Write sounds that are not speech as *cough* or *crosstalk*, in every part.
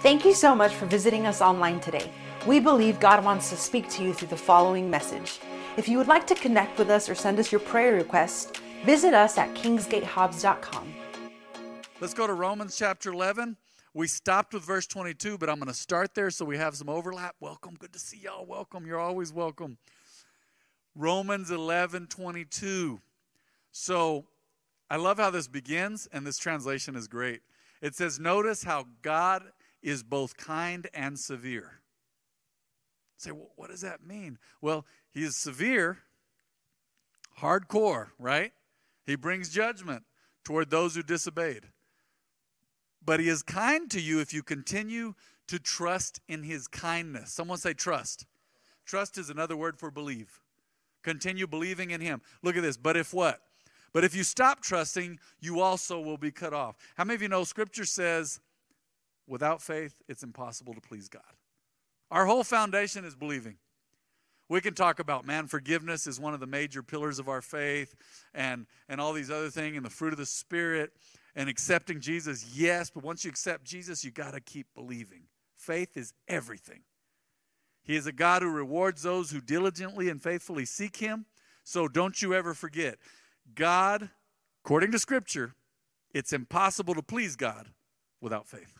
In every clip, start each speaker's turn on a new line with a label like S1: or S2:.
S1: Thank you so much for visiting us online today. We believe God wants to speak to you through the following message. If you would like to connect with us or send us your prayer request, visit us at kingsgatehobbs.com.
S2: Let's go to Romans chapter 11. We stopped with verse 22, but I'm going to start there so we have some overlap. Welcome. Good to see y'all. Welcome. You're always welcome. Romans 11 22. So I love how this begins, and this translation is great. It says, Notice how God is both kind and severe. Say, well, what does that mean? Well, he is severe, hardcore, right? He brings judgment toward those who disobeyed. But he is kind to you if you continue to trust in his kindness. Someone say trust. Trust is another word for believe. Continue believing in him. Look at this. But if what? But if you stop trusting, you also will be cut off. How many of you know scripture says, without faith, it's impossible to please God? Our whole foundation is believing. We can talk about man forgiveness is one of the major pillars of our faith and and all these other things and the fruit of the spirit and accepting Jesus. Yes, but once you accept Jesus, you got to keep believing. Faith is everything. He is a God who rewards those who diligently and faithfully seek him. So don't you ever forget. God, according to scripture, it's impossible to please God without faith.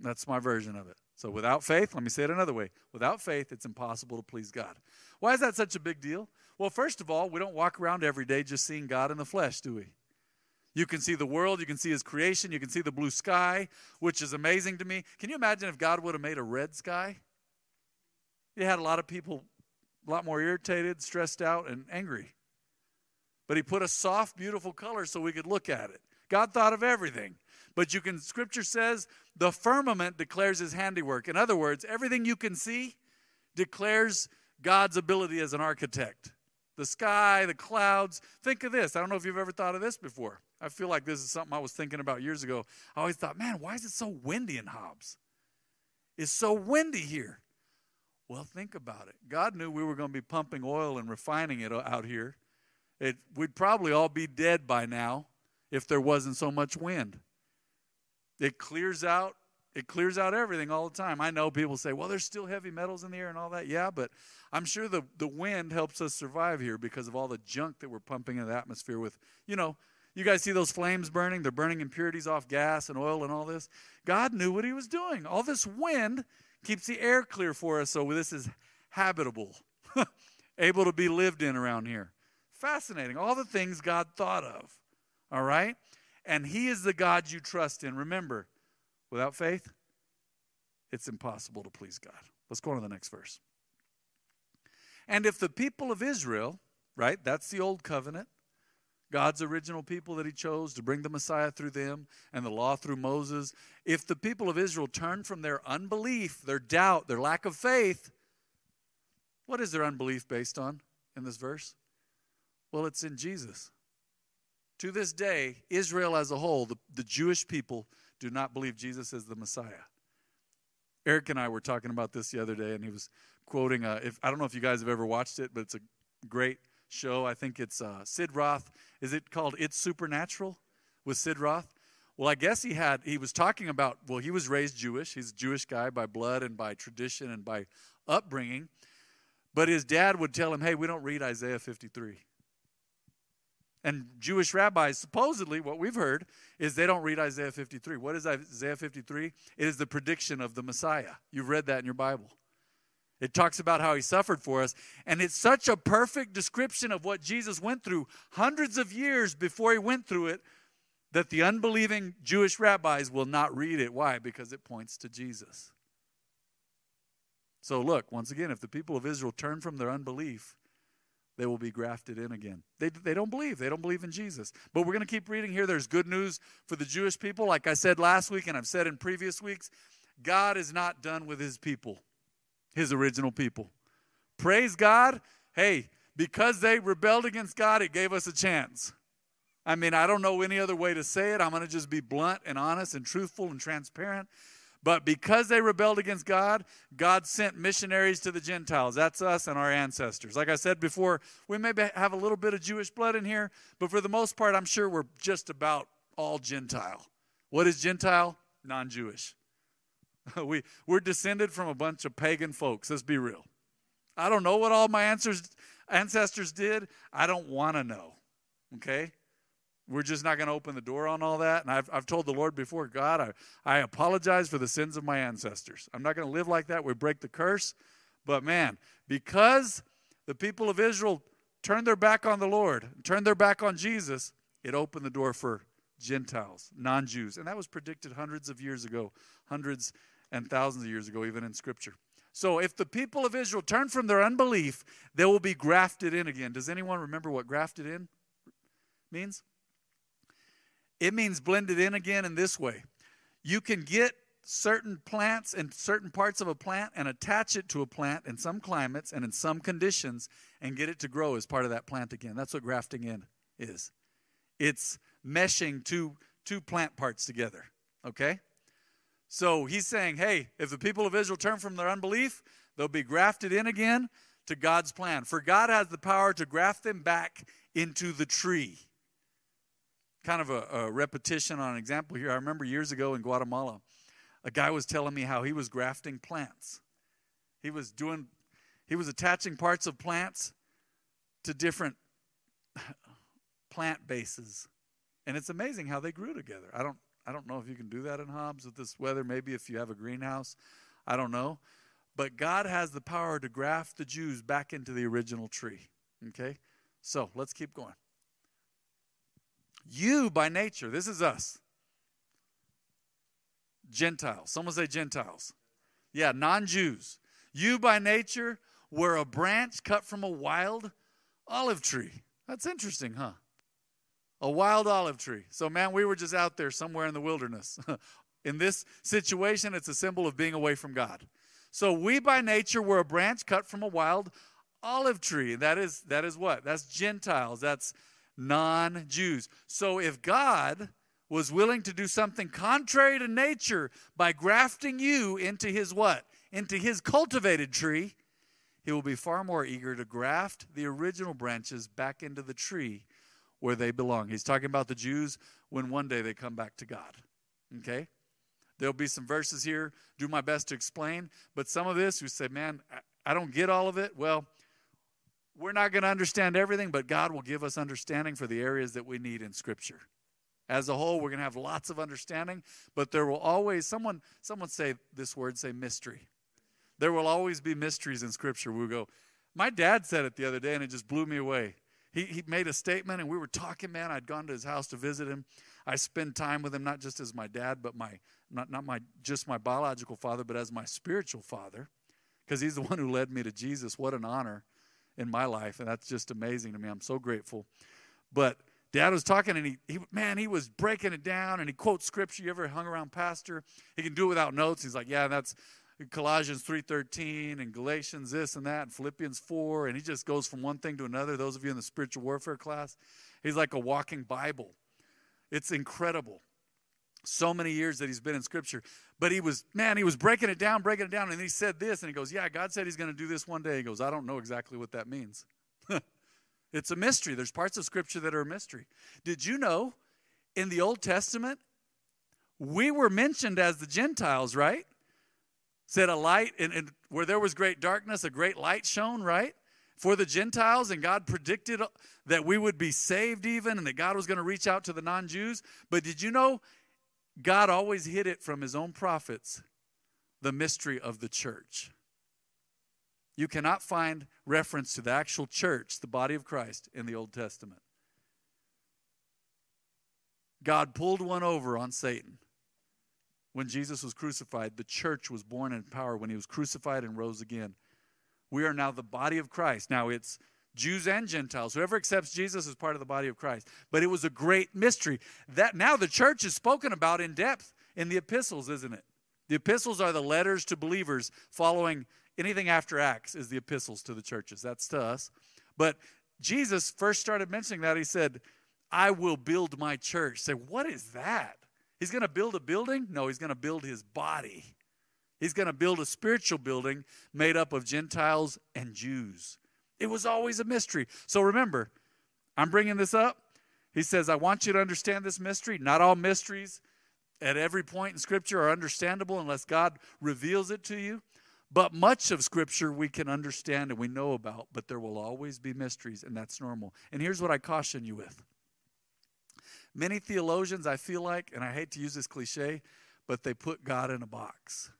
S2: That's my version of it. So without faith, let me say it another way. Without faith, it's impossible to please God. Why is that such a big deal? Well, first of all, we don't walk around every day just seeing God in the flesh, do we? You can see the world, you can see his creation, you can see the blue sky, which is amazing to me. Can you imagine if God would have made a red sky? You had a lot of people a lot more irritated, stressed out, and angry. But he put a soft, beautiful color so we could look at it. God thought of everything. But you can, scripture says, the firmament declares his handiwork. In other words, everything you can see declares God's ability as an architect. The sky, the clouds. Think of this. I don't know if you've ever thought of this before. I feel like this is something I was thinking about years ago. I always thought, man, why is it so windy in Hobbs? It's so windy here. Well, think about it. God knew we were going to be pumping oil and refining it out here. It, we'd probably all be dead by now if there wasn't so much wind. It clears out it clears out everything all the time. I know people say, well, there's still heavy metals in the air and all that. Yeah, but I'm sure the, the wind helps us survive here because of all the junk that we're pumping into the atmosphere with, you know, you guys see those flames burning? They're burning impurities off gas and oil and all this. God knew what he was doing. All this wind keeps the air clear for us, so this is habitable, *laughs* able to be lived in around here. Fascinating. All the things God thought of. All right? And He is the God you trust in. Remember, without faith, it's impossible to please God. Let's go on to the next verse. And if the people of Israel, right, that's the old covenant, God's original people that He chose to bring the Messiah through them and the law through Moses, if the people of Israel turn from their unbelief, their doubt, their lack of faith, what is their unbelief based on in this verse? Well, it's in Jesus. To this day, Israel as a whole, the, the Jewish people, do not believe Jesus is the Messiah. Eric and I were talking about this the other day, and he was quoting. Uh, if I don't know if you guys have ever watched it, but it's a great show. I think it's uh, Sid Roth. Is it called It's Supernatural with Sid Roth? Well, I guess he had. He was talking about. Well, he was raised Jewish. He's a Jewish guy by blood and by tradition and by upbringing. But his dad would tell him, "Hey, we don't read Isaiah 53." And Jewish rabbis, supposedly, what we've heard is they don't read Isaiah 53. What is Isaiah 53? It is the prediction of the Messiah. You've read that in your Bible. It talks about how he suffered for us. And it's such a perfect description of what Jesus went through hundreds of years before he went through it that the unbelieving Jewish rabbis will not read it. Why? Because it points to Jesus. So, look, once again, if the people of Israel turn from their unbelief, they will be grafted in again. They, they don't believe. They don't believe in Jesus. But we're going to keep reading here. There's good news for the Jewish people. Like I said last week and I've said in previous weeks, God is not done with his people, his original people. Praise God. Hey, because they rebelled against God, it gave us a chance. I mean, I don't know any other way to say it. I'm going to just be blunt and honest and truthful and transparent. But because they rebelled against God, God sent missionaries to the Gentiles. That's us and our ancestors. Like I said before, we may have a little bit of Jewish blood in here, but for the most part, I'm sure we're just about all Gentile. What is Gentile? Non Jewish. *laughs* we, we're descended from a bunch of pagan folks. Let's be real. I don't know what all my answers, ancestors did. I don't want to know. Okay? We're just not going to open the door on all that. And I've, I've told the Lord before, God, I, I apologize for the sins of my ancestors. I'm not going to live like that. We break the curse. But man, because the people of Israel turned their back on the Lord, turned their back on Jesus, it opened the door for Gentiles, non Jews. And that was predicted hundreds of years ago, hundreds and thousands of years ago, even in Scripture. So if the people of Israel turn from their unbelief, they will be grafted in again. Does anyone remember what grafted in means? It means blended in again in this way. You can get certain plants and certain parts of a plant and attach it to a plant in some climates and in some conditions and get it to grow as part of that plant again. That's what grafting in is. It's meshing two two plant parts together. Okay? So he's saying, hey, if the people of Israel turn from their unbelief, they'll be grafted in again to God's plan. For God has the power to graft them back into the tree kind of a, a repetition on an example here. I remember years ago in Guatemala, a guy was telling me how he was grafting plants. He was doing, he was attaching parts of plants to different *laughs* plant bases. And it's amazing how they grew together. I don't, I don't know if you can do that in Hobbs with this weather. Maybe if you have a greenhouse, I don't know. But God has the power to graft the Jews back into the original tree. Okay? So let's keep going. You, by nature, this is us. Gentiles. Someone say Gentiles. Yeah, non Jews. You, by nature, were a branch cut from a wild olive tree. That's interesting, huh? A wild olive tree. So, man, we were just out there somewhere in the wilderness. *laughs* in this situation, it's a symbol of being away from God. So, we by nature were a branch cut from a wild olive tree. That is that is what? That's Gentiles. That's non Jews. So if God was willing to do something contrary to nature by grafting you into his what? Into his cultivated tree, he will be far more eager to graft the original branches back into the tree where they belong. He's talking about the Jews when one day they come back to God. Okay? There'll be some verses here, do my best to explain, but some of this, we say, man, I don't get all of it. Well, we're not going to understand everything, but God will give us understanding for the areas that we need in Scripture. As a whole, we're going to have lots of understanding, but there will always someone someone say this word say mystery. There will always be mysteries in Scripture. We go. My dad said it the other day, and it just blew me away. He he made a statement, and we were talking. Man, I'd gone to his house to visit him. I spend time with him not just as my dad, but my not not my just my biological father, but as my spiritual father, because he's the one who led me to Jesus. What an honor! In my life, and that's just amazing to me. I'm so grateful. But Dad was talking, and he, he, man, he was breaking it down, and he quotes scripture. You ever hung around pastor? He can do it without notes. He's like, yeah, that's Colossians 3.13 and Galatians this and that and Philippians 4, and he just goes from one thing to another. Those of you in the spiritual warfare class, he's like a walking Bible. It's incredible so many years that he's been in scripture. But he was man he was breaking it down breaking it down. And he said this and he goes yeah god said he's going to do this one day. He goes i don't know exactly what that means. *laughs* It's a mystery. There's parts of scripture that are a mystery. Did you know in the old testament we were mentioned as the gentiles right? Said a light and, and where there was great darkness a great light shone right? For the Gentiles, and God predicted that we would be saved even, and that God was going to reach out to the non Jews. But did you know God always hid it from his own prophets, the mystery of the church. You cannot find reference to the actual church, the body of Christ, in the Old Testament. God pulled one over on Satan. When Jesus was crucified, the church was born in power when he was crucified and rose again. We are now the body of Christ. Now it's Jews and Gentiles. Whoever accepts Jesus is part of the body of Christ. But it was a great mystery. That now the church is spoken about in depth in the epistles, isn't it? The epistles are the letters to believers following anything after Acts is the epistles to the churches. That's to us. But Jesus first started mentioning that. He said, I will build my church. Say, what is that? He's going to build a building? No, he's going to build his body. He's going to build a spiritual building made up of Gentiles and Jews. It was always a mystery. So remember, I'm bringing this up. He says, I want you to understand this mystery. Not all mysteries at every point in Scripture are understandable unless God reveals it to you. But much of Scripture we can understand and we know about, but there will always be mysteries, and that's normal. And here's what I caution you with many theologians, I feel like, and I hate to use this cliche, but they put God in a box.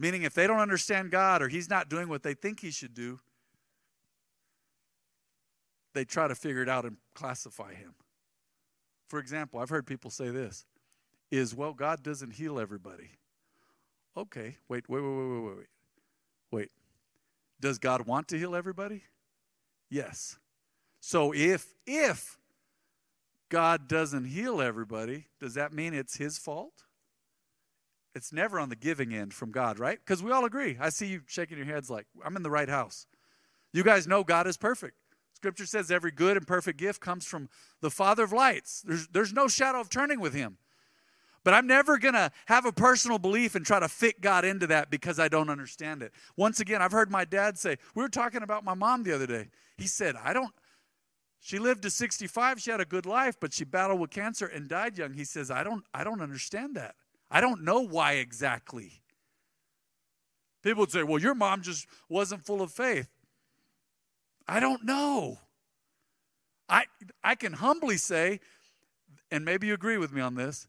S2: Meaning, if they don't understand God or He's not doing what they think He should do, they try to figure it out and classify Him. For example, I've heard people say this is, well, God doesn't heal everybody. Okay, wait, wait, wait, wait, wait, wait. Wait. Does God want to heal everybody? Yes. So if if God doesn't heal everybody, does that mean it's his fault? It's never on the giving end from God, right? Because we all agree. I see you shaking your heads like, I'm in the right house. You guys know God is perfect. Scripture says every good and perfect gift comes from the Father of lights. There's, there's no shadow of turning with him. But I'm never going to have a personal belief and try to fit God into that because I don't understand it. Once again, I've heard my dad say, we were talking about my mom the other day. He said, I don't, she lived to 65, she had a good life, but she battled with cancer and died young. He says, I don't, I don't understand that. I don't know why exactly. People would say, well, your mom just wasn't full of faith. I don't know. I, I can humbly say, and maybe you agree with me on this,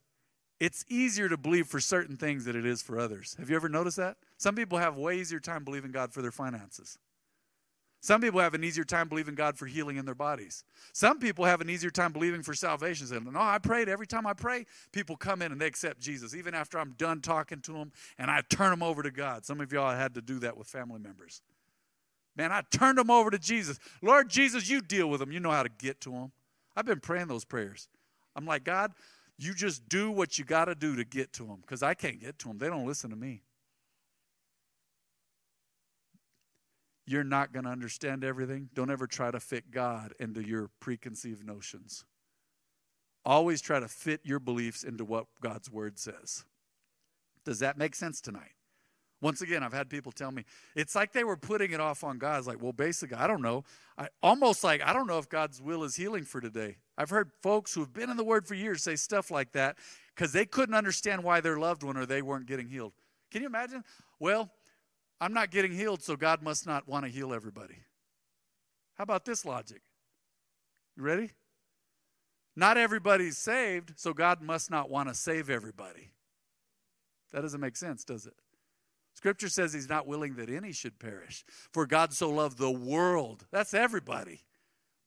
S2: it's easier to believe for certain things than it is for others. Have you ever noticed that? Some people have way easier time believing God for their finances. Some people have an easier time believing God for healing in their bodies. Some people have an easier time believing for salvation. Saying, no, I prayed. Every time I pray, people come in and they accept Jesus, even after I'm done talking to them and I turn them over to God. Some of y'all had to do that with family members. Man, I turned them over to Jesus. Lord Jesus, you deal with them. You know how to get to them. I've been praying those prayers. I'm like, God, you just do what you got to do to get to them because I can't get to them. They don't listen to me. You're not going to understand everything. Don't ever try to fit God into your preconceived notions. Always try to fit your beliefs into what God's word says. Does that make sense tonight? Once again, I've had people tell me it's like they were putting it off on God. It's like, well, basically, I don't know. I, almost like I don't know if God's will is healing for today. I've heard folks who have been in the Word for years say stuff like that because they couldn't understand why their loved one or they weren't getting healed. Can you imagine? Well, I'm not getting healed, so God must not want to heal everybody. How about this logic? You ready? Not everybody's saved, so God must not want to save everybody. That doesn't make sense, does it? Scripture says he's not willing that any should perish. For God so loved the world. That's everybody.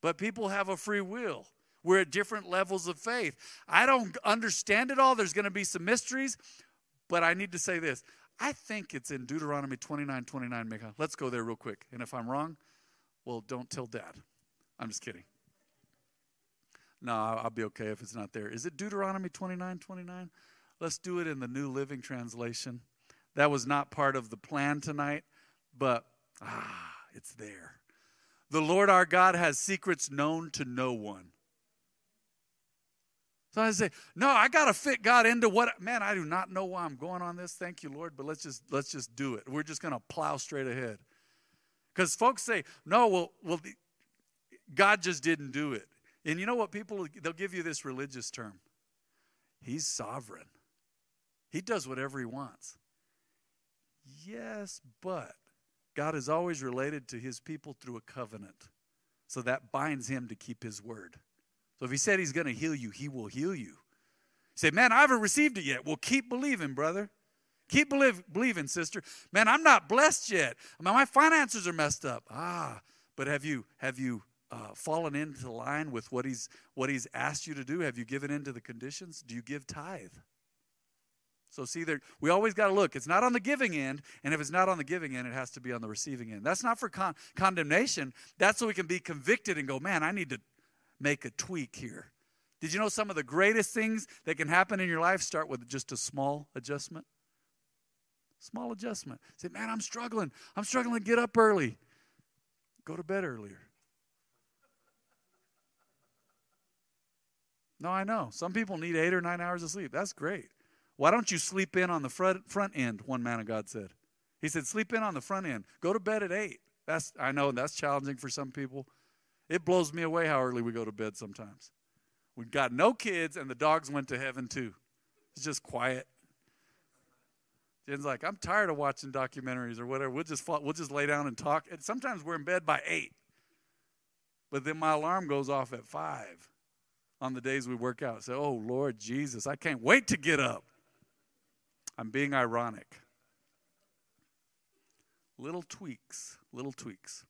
S2: But people have a free will. We're at different levels of faith. I don't understand it all. There's going to be some mysteries. But I need to say this. I think it's in Deuteronomy 29 29, Mika. Let's go there real quick. And if I'm wrong, well, don't tell dad. I'm just kidding. No, I'll be okay if it's not there. Is it Deuteronomy 29 29? Let's do it in the New Living Translation. That was not part of the plan tonight, but ah, it's there. The Lord our God has secrets known to no one. So I say, no, I got to fit God into what man, I do not know why I'm going on this. Thank you, Lord, but let's just let's just do it. We're just going to plow straight ahead. Cuz folks say, "No, well well God just didn't do it." And you know what people they'll give you this religious term. He's sovereign. He does whatever he wants. Yes, but God is always related to his people through a covenant. So that binds him to keep his word. So if he said he's going to heal you, he will heal you. Say, man, I haven't received it yet. Well, keep believing, brother. Keep believe, believing, sister. Man, I'm not blessed yet. My finances are messed up. Ah, but have you have you uh, fallen into line with what he's what he's asked you to do? Have you given into the conditions? Do you give tithe? So see there, we always got to look. It's not on the giving end, and if it's not on the giving end, it has to be on the receiving end. That's not for con- condemnation. That's so we can be convicted and go, man, I need to make a tweak here. Did you know some of the greatest things that can happen in your life start with just a small adjustment? Small adjustment. Say, man, I'm struggling. I'm struggling to get up early. Go to bed earlier. No, I know. Some people need eight or nine hours of sleep. That's great. Why don't you sleep in on the front, front end? One man of God said. He said, sleep in on the front end. Go to bed at 8. That's, I know that's challenging for some people. It blows me away how early we go to bed sometimes. We've got no kids, and the dogs went to heaven too. It's just quiet. Jen's like, I'm tired of watching documentaries or whatever. We'll just we'll just lay down and talk. And sometimes we're in bed by eight, but then my alarm goes off at five on the days we work out. Say, oh Lord Jesus, I can't wait to get up. I'm being ironic. Little tweaks, little tweaks.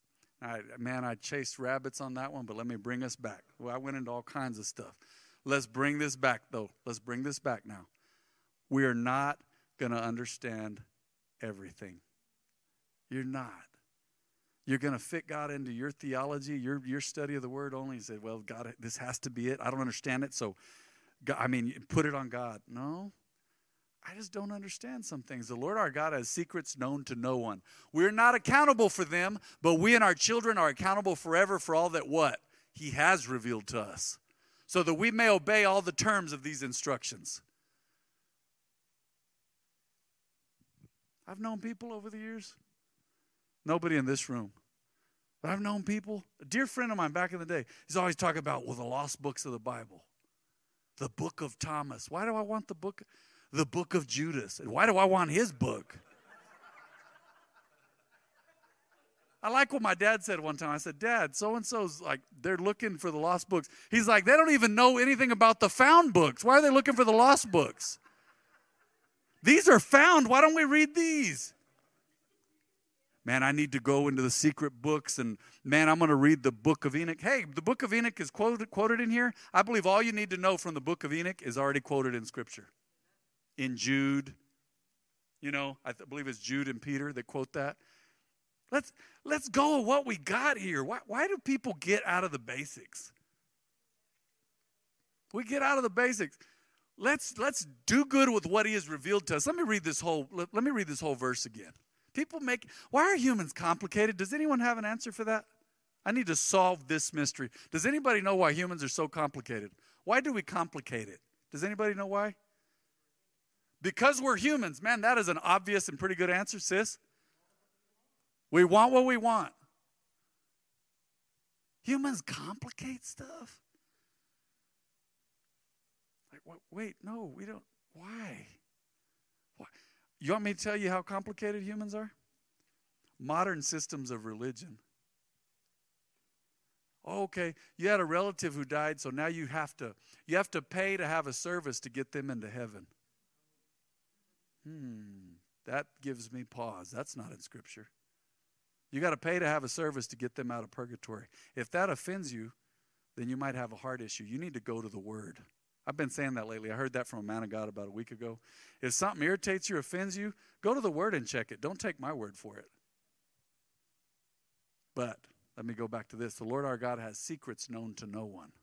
S2: I, man, I chased rabbits on that one, but let me bring us back. Well, I went into all kinds of stuff. Let's bring this back, though. Let's bring this back now. We are not going to understand everything. You're not. You're going to fit God into your theology, your, your study of the word only. You say, well, God, this has to be it. I don't understand it. So, I mean, put it on God. No, I just don't understand some things. The Lord our God has secrets known to no one. We're not accountable for them, but we and our children are accountable forever for all that what? He has revealed to us. So that we may obey all the terms of these instructions. I've known people over the years, nobody in this room, but I've known people. A dear friend of mine back in the day, he's always talking about, well, the lost books of the Bible, the book of Thomas. Why do I want the book? The book of Judas. And why do I want his book? I like what my dad said one time. I said, Dad, so and so's like, they're looking for the lost books. He's like, they don't even know anything about the found books. Why are they looking for the lost books? These are found. Why don't we read these? Man, I need to go into the secret books and man, I'm going to read the book of Enoch. Hey, the book of Enoch is quoted, quoted in here. I believe all you need to know from the book of Enoch is already quoted in Scripture. In Jude, you know, I th- believe it's Jude and Peter that quote that. Let's let's go with what we got here. Why, why do people get out of the basics? We get out of the basics let's let's do good with what he has revealed to us. Let me read this whole let, let me read this whole verse again. People make why are humans complicated? Does anyone have an answer for that? I need to solve this mystery. Does anybody know why humans are so complicated? Why do we complicate it? Does anybody know why? Because we're humans. Man, that is an obvious and pretty good answer, sis. We want what we want. Humans complicate stuff Like, wait, no, we don't. Why? Why? You want me to tell you how complicated humans are? Modern systems of religion. Okay, you had a relative who died, so now you have to you have to pay to have a service to get them into heaven. Hmm, that gives me pause. That's not in scripture. You got to pay to have a service to get them out of purgatory. If that offends you, then you might have a heart issue. You need to go to the word. I've been saying that lately. I heard that from a man of God about a week ago. If something irritates you, offends you, go to the Word and check it. Don't take my word for it. But let me go back to this the Lord our God has secrets known to no one.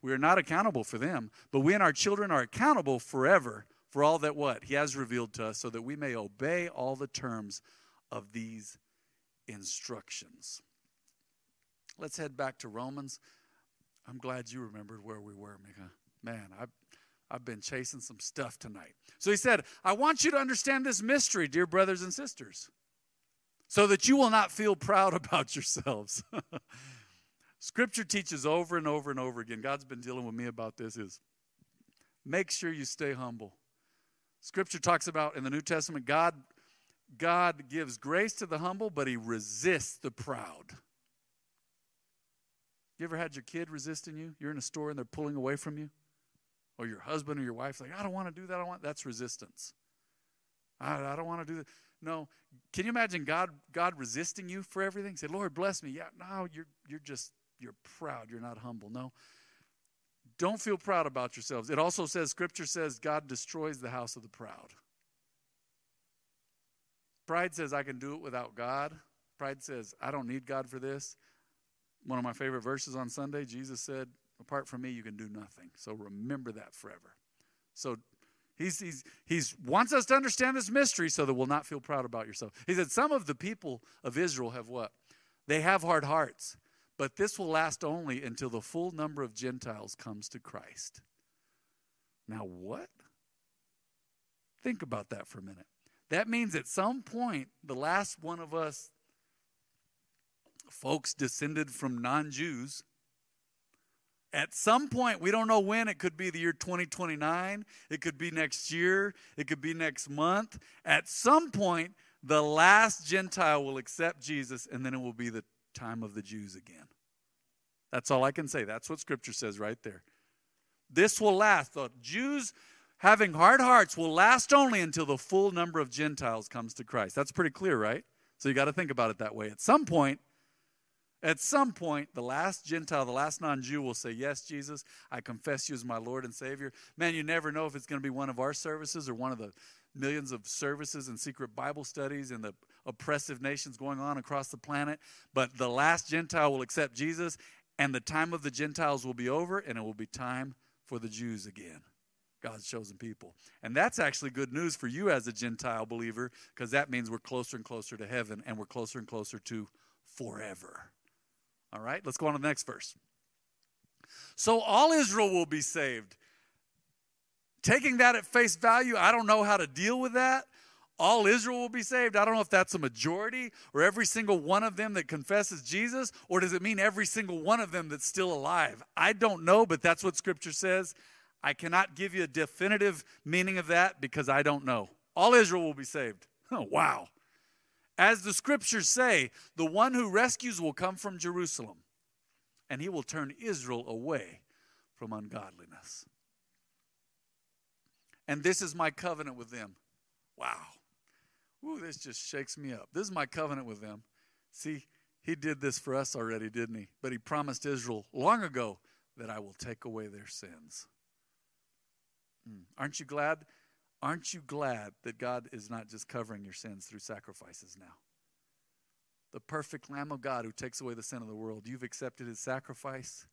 S2: We are not accountable for them, but we and our children are accountable forever for all that what He has revealed to us so that we may obey all the terms of these instructions. Let's head back to Romans. I'm glad you remembered where we were, Mika man, I've, I've been chasing some stuff tonight. So he said, I want you to understand this mystery, dear brothers and sisters, so that you will not feel proud *laughs* about yourselves. *laughs* Scripture teaches over and over and over again. God's been dealing with me about this is make sure you stay humble. Scripture talks about in the New Testament God God gives grace to the humble, but he resists the proud. You ever had your kid resisting you? You're in a store and they're pulling away from you? or your husband or your wife like i don't want to do that i want that's resistance. I, I don't want to do that. No. Can you imagine god god resisting you for everything? Say lord bless me. Yeah no you're you're just you're proud you're not humble. No don't feel proud about yourselves it also says scripture says god destroys the house of the proud pride says i can do it without god pride says i don't need god for this one of my favorite verses on sunday jesus said Apart from me, you can do nothing. So remember that forever. So he's, he's, he's wants us to understand this mystery so that we'll not feel proud about yourself. He said, Some of the people of Israel have what? They have hard hearts, but this will last only until the full number of Gentiles comes to Christ. Now, what? Think about that for a minute. That means at some point, the last one of us, folks descended from non Jews, At some point, we don't know when, it could be the year 2029, it could be next year, it could be next month. At some point, the last Gentile will accept Jesus, and then it will be the time of the Jews again. That's all I can say. That's what Scripture says right there. This will last. The Jews having hard hearts will last only until the full number of Gentiles comes to Christ. That's pretty clear, right? So you got to think about it that way. At some point, at some point, the last Gentile, the last non Jew will say, Yes, Jesus, I confess you as my Lord and Savior. Man, you never know if it's going to be one of our services or one of the millions of services and secret Bible studies and the oppressive nations going on across the planet. But the last Gentile will accept Jesus, and the time of the Gentiles will be over, and it will be time for the Jews again. God's chosen people. And that's actually good news for you as a Gentile believer because that means we're closer and closer to heaven and we're closer and closer to forever. All right, let's go on to the next verse. So all Israel will be saved. Taking that at face value, I don't know how to deal with that. All Israel will be saved. I don't know if that's a majority or every single one of them that confesses Jesus, or does it mean every single one of them that's still alive? I don't know, but that's what Scripture says. I cannot give you a definitive meaning of that because I don't know. All Israel will be saved. *laughs* Oh, wow. As the scriptures say, the one who rescues will come from Jerusalem, and he will turn Israel away from ungodliness. And this is my covenant with them. Wow. Ooh, this just shakes me up. This is my covenant with them. See, he did this for us already, didn't he? But he promised Israel long ago that I will take away their sins. Mm. Aren't you glad Aren't you glad that God is not just covering your sins through sacrifices now? The perfect Lamb of God who takes away the sin of the world. You've accepted his sacrifice.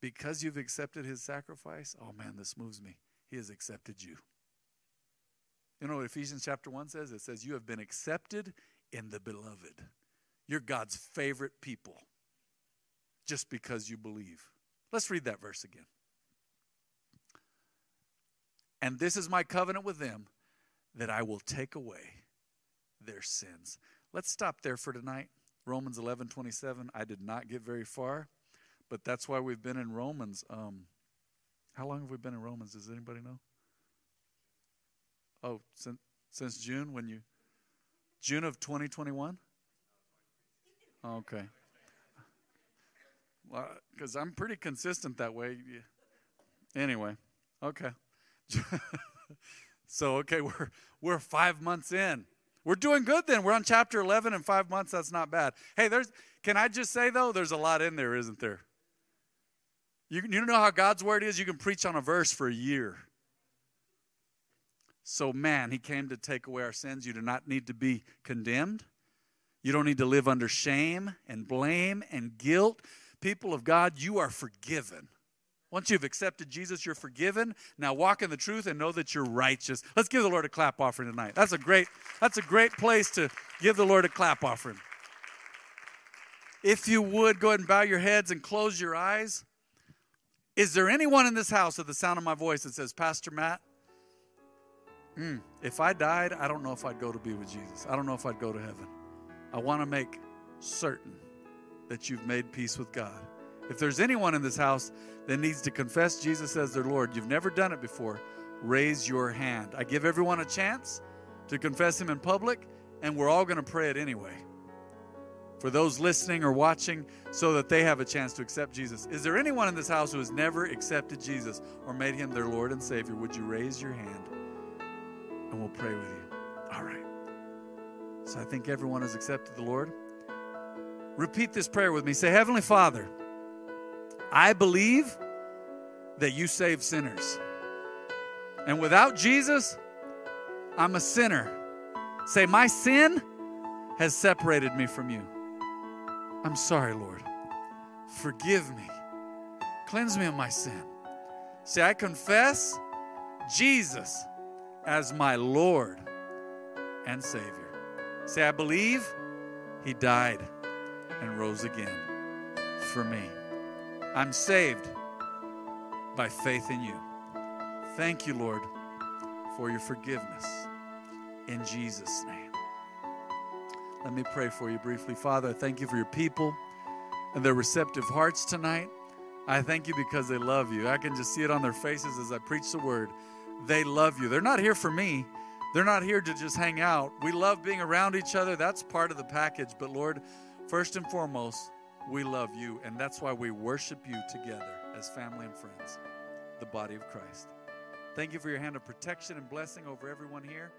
S2: Because you've accepted his sacrifice, oh man, this moves me. He has accepted you. You know what Ephesians chapter 1 says? It says, You have been accepted in the beloved. You're God's favorite people just because you believe. Let's read that verse again. And this is my covenant with them that I will take away their sins. Let's stop there for tonight. Romans 11 27. I did not get very far, but that's why we've been in Romans. Um, how long have we been in Romans? Does anybody know? Oh, since, since June when you June of 2021? Okay. Well, because I'm pretty consistent that way. Anyway, okay. *laughs* so okay, we're we're five months in. We're doing good then. We're on chapter 11 in five months. That's not bad. Hey, there's. Can I just say though, there's a lot in there, isn't there? You you know how God's word is. You can preach on a verse for a year. So man, He came to take away our sins. You do not need to be condemned. You don't need to live under shame and blame and guilt. People of God, you are forgiven. Once you've accepted Jesus, you're forgiven. Now walk in the truth and know that you're righteous. Let's give the Lord a clap offering tonight. That's a great, that's a great place to give the Lord a clap offering. If you would, go ahead and bow your heads and close your eyes. Is there anyone in this house at the sound of my voice that says, Pastor Matt, mm, if I died, I don't know if I'd go to be with Jesus. I don't know if I'd go to heaven. I want to make certain that you've made peace with God. If there's anyone in this house that needs to confess Jesus as their Lord, you've never done it before, raise your hand. I give everyone a chance to confess Him in public, and we're all going to pray it anyway. For those listening or watching, so that they have a chance to accept Jesus. Is there anyone in this house who has never accepted Jesus or made Him their Lord and Savior? Would you raise your hand and we'll pray with you? All right. So I think everyone has accepted the Lord. Repeat this prayer with me. Say, Heavenly Father, I believe that you save sinners. And without Jesus, I'm a sinner. Say, My sin has separated me from you. I'm sorry, Lord. Forgive me. Cleanse me of my sin. Say, I confess Jesus as my Lord and Savior. Say, I believe He died and rose again for me. I'm saved by faith in you. Thank you, Lord, for your forgiveness. In Jesus' name. Let me pray for you briefly. Father, I thank you for your people and their receptive hearts tonight. I thank you because they love you. I can just see it on their faces as I preach the word. They love you. They're not here for me. They're not here to just hang out. We love being around each other. That's part of the package. But Lord, first and foremost, we love you. And that's why we worship you together as family and friends, the body of Christ. Thank you for your hand of protection and blessing over everyone here.